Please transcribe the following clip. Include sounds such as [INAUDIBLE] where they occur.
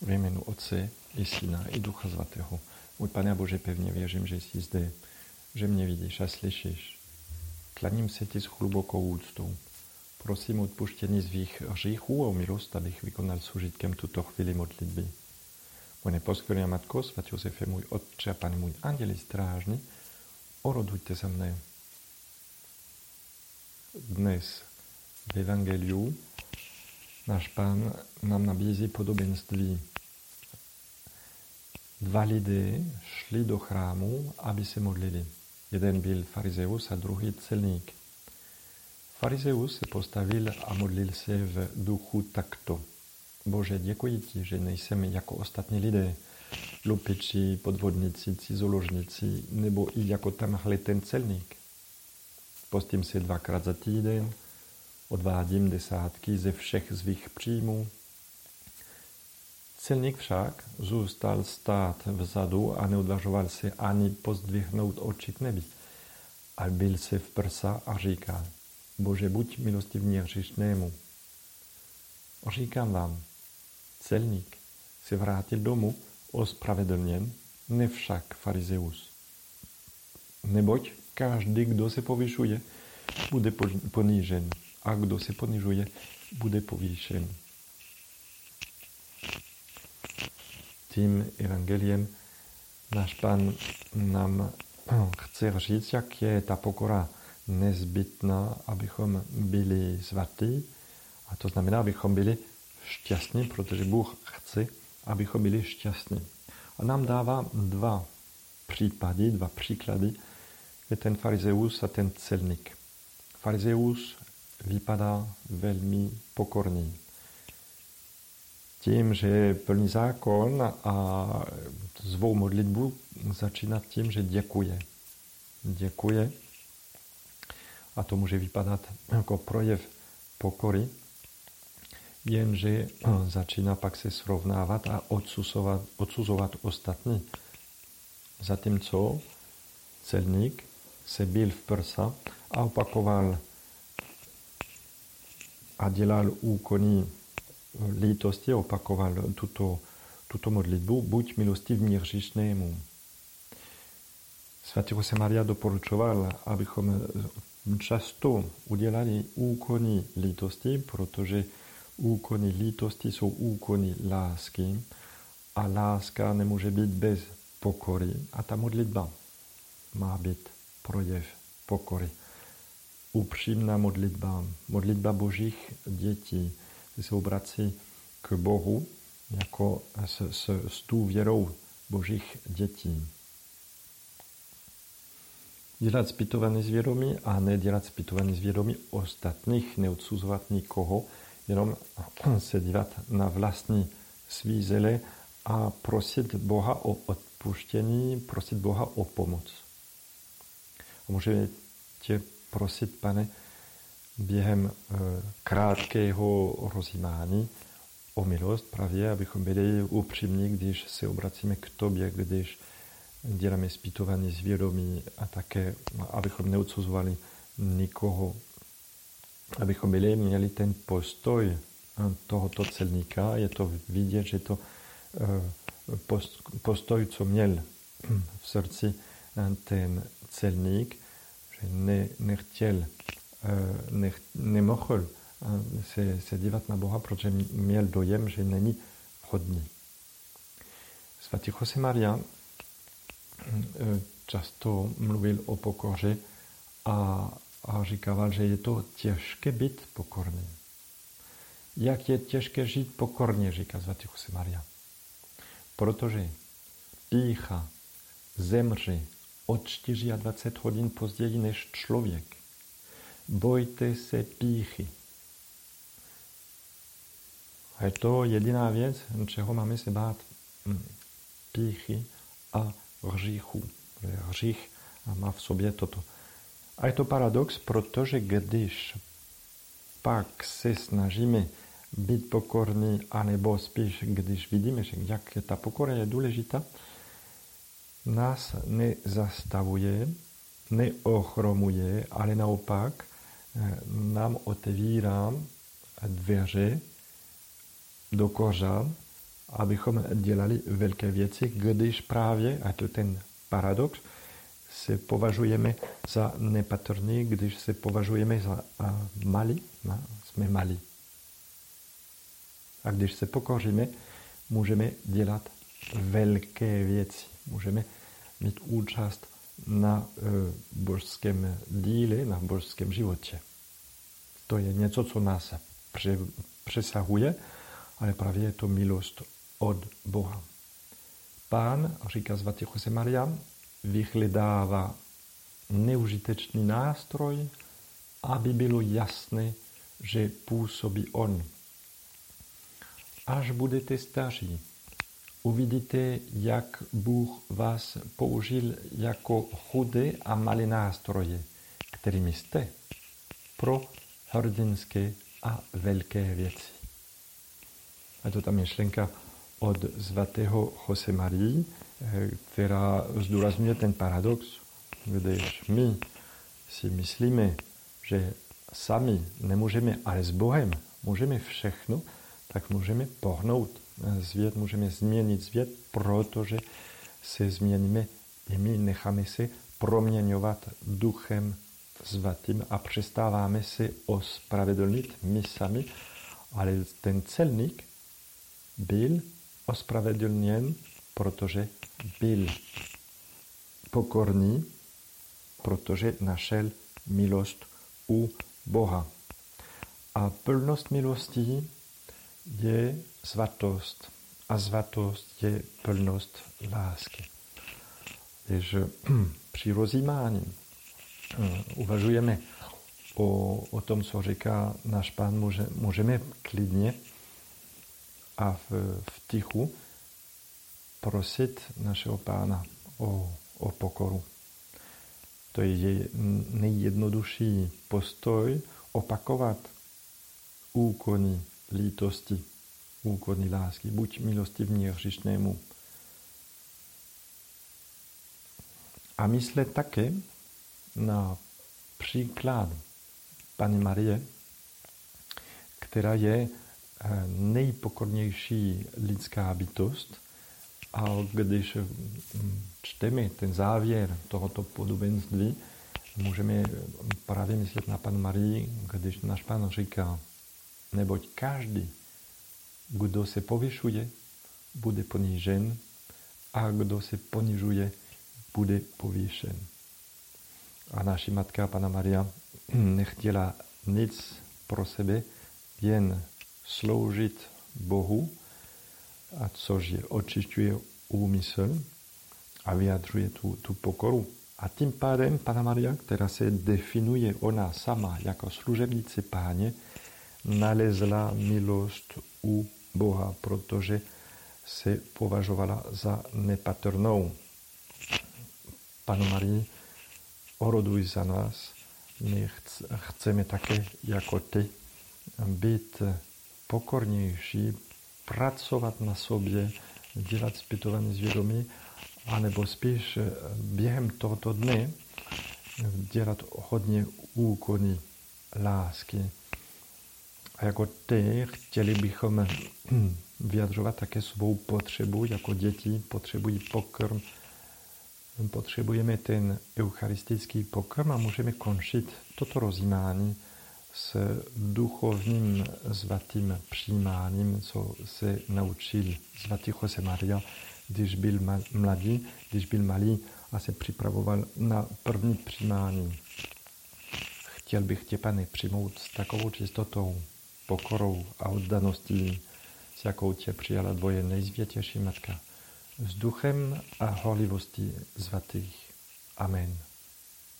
V jménu Otce i Syna i Ducha Svatého. Můj Pane Bože, pevně věřím, že jsi zde, že mě vidíš a slyšíš. Klaním se ti s hlubokou úctou. Prosím odpuštění svých hříchů a o milost, abych vykonal s užitkem tuto chvíli modlitby. Moje neposkvrná Matko, svatý Josefe, můj Otče a Pane můj anděli strážný, orodujte za mne. Dnes v Evangeliu náš Pán nám nabízí podobenství. Dva lidé šli do chrámu, aby se modlili. Jeden byl farizeus a druhý celník. Farizeus se postavil a modlil se v duchu takto. Bože, děkuji ti, že nejsem jako ostatní lidé, lupiči, podvodníci, cizoložníci, nebo i jako tamhle ten celník. Postím se dvakrát za týden, odvádím desátky ze všech svých příjmů. Celník však zůstal stát vzadu a neodvažoval se ani pozdvihnout oči k nebi. A byl se v prsa a říkal, Bože, buď milostivný hřišnému. Říkám vám, celník se vrátil domů ospravedlněn, ne však farizeus. Neboť každý, kdo se povyšuje, bude ponížen a kdo se ponižuje, bude povýšen. Tím evangeliem náš pán nám [CLEARS THROAT] chce říct, jak je ta pokora nezbytná, abychom byli svatí. A to znamená, abychom byli šťastní, protože Bůh chce, abychom byli šťastní. A nám dává dva případy, dva příklady, je ten farizeus a ten celník. Farizeus vypadá velmi pokorný. Tím, že plní zákon a svou modlitbu začíná tím, že děkuje. Děkuje. A to může vypadat jako projev pokory, jenže začíná pak se srovnávat a odsuzovat, odsuzovat ostatní. Zatímco celník se byl v prsa a opakoval a dělal úkony lítosti, opakoval tuto, tuto modlitbu, buď milostivní hřišnému. Svatý Jose Maria doporučoval, abychom často udělali úkony lítosti, protože úkony lítosti jsou úkony lásky a láska nemůže být bez pokory. A ta modlitba má být projev pokory upřímná modlitba, modlitba božích dětí, kdy se obrací k Bohu jako s, s, s důvěrou božích dětí. Dělat zpytovaný zvědomí a ne dělat zpytovaný zvědomí ostatních, neodsuzovat nikoho, jenom [CLEARS THROAT] se dívat na vlastní svízele a prosit Boha o odpuštění, prosit Boha o pomoc. A může tě prosit, pane, během eh, krátkého rozjímání o milost právě, abychom byli upřímní, když se obracíme k tobě, když děláme zpytování zvědomí a také, abychom neodsuzovali nikoho, abychom byli, měli ten postoj eh, tohoto celníka. Je to vidět, že to eh, postoj, co měl [CLEARS THROAT] v srdci ten celník, ne, nechtěl, ne, nemohl se, se dívat na Boha, protože měl dojem, že není hodný. Svatý Jose Maria často mluvil o pokoře a, a říkával, že je to těžké být pokorný. Jak je těžké žít pokorně, říká svatý Jose Maria. Protože pícha, zemře o 24 hodin později než člověk. Bojte se píchy. A je to jediná věc, čeho máme se bát. Hm, píchy a hříchu. Hřích má v sobě toto. A je to paradox, protože když pak se snažíme být pokorní, anebo spíš, když vidíme, že jak ta pokora je důležitá, nás nezastavuje, neochromuje, ale naopak eh, nám otevírá dveře do kořán abychom dělali velké věci, když právě, a to ten paradox, se považujeme za nepatrný, když se považujeme za malí, no, jsme malí. A když se pokoříme, můžeme dělat velké věci. Můžeme mít účast na e, božském díle, na božském životě. To je něco, co nás pře, přesahuje, ale právě je to milost od Boha. Pán, říká svatý Jose Maria, vyhledává neužitečný nástroj, aby bylo jasné, že působí On. Až budete staří, uvidíte, jak Bůh vás použil jako chudé a malé nástroje, kterými jste pro hrdinské a velké věci. A to ta myšlenka od svatého Jose Marii, která zdůrazňuje ten paradox, když my si myslíme, že sami nemůžeme, ale s Bohem můžeme všechno, tak můžeme pohnout svět, můžeme změnit svět, protože se změníme i my necháme se proměňovat duchem svatým a přestáváme se ospravedlnit my sami, ale ten celník byl ospravedlněn, protože byl pokorný, protože našel milost u Boha. A plnost milosti je svatost. A svatost je plnost lásky. Když [CLEARS THROAT] při rozjímání eh, uvažujeme o, o tom, co říká náš pán, může, můžeme klidně a v, v tichu prosit našeho pána o, o pokoru. To je nejjednodušší postoj opakovat úkony lítosti, úkony lásky. Buď milostivní hřišnému. A myslet také na příklad Pany Marie, která je eh, nejpokornější lidská bytost, a když hm, čteme ten závěr tohoto podobenství, můžeme právě myslet na Pan Marii, když náš Pán říká, neboť každý, kdo se povyšuje, bude ponížen a kdo se ponižuje, bude povýšen. A naši matka Pana Maria [CLEARS THROAT] nechtěla nic pro sebe, jen sloužit Bohu, a což je očišťuje úmysl a vyjadřuje tu, tu pokoru. A tím pádem Pana Maria, která se definuje ona sama jako služebnice páně, nalezla milost u Boha, protože se považovala za nepatrnou. Panu Marii, oroduj za nás. My chceme také jako ty být pokornější, pracovat na sobě, dělat zpytovaný zvědomí, anebo spíš během tohoto dne dělat hodně úkony lásky. A jako ty chtěli bychom [CLEARS THROAT] vyjadřovat také svou potřebu, jako děti potřebují pokrm, potřebujeme ten eucharistický pokrm a můžeme končit toto rozjímání s duchovním svatým přijímáním, co se naučil svatý Jose Maria, když byl mladý, když byl malý a se připravoval na první přijímání. Chtěl bych tě, pane, přijmout s takovou čistotou, pokorou a oddaností, s jakou tě přijala dvoje nejzvětější matka, s duchem a horlivostí svatých. Amen.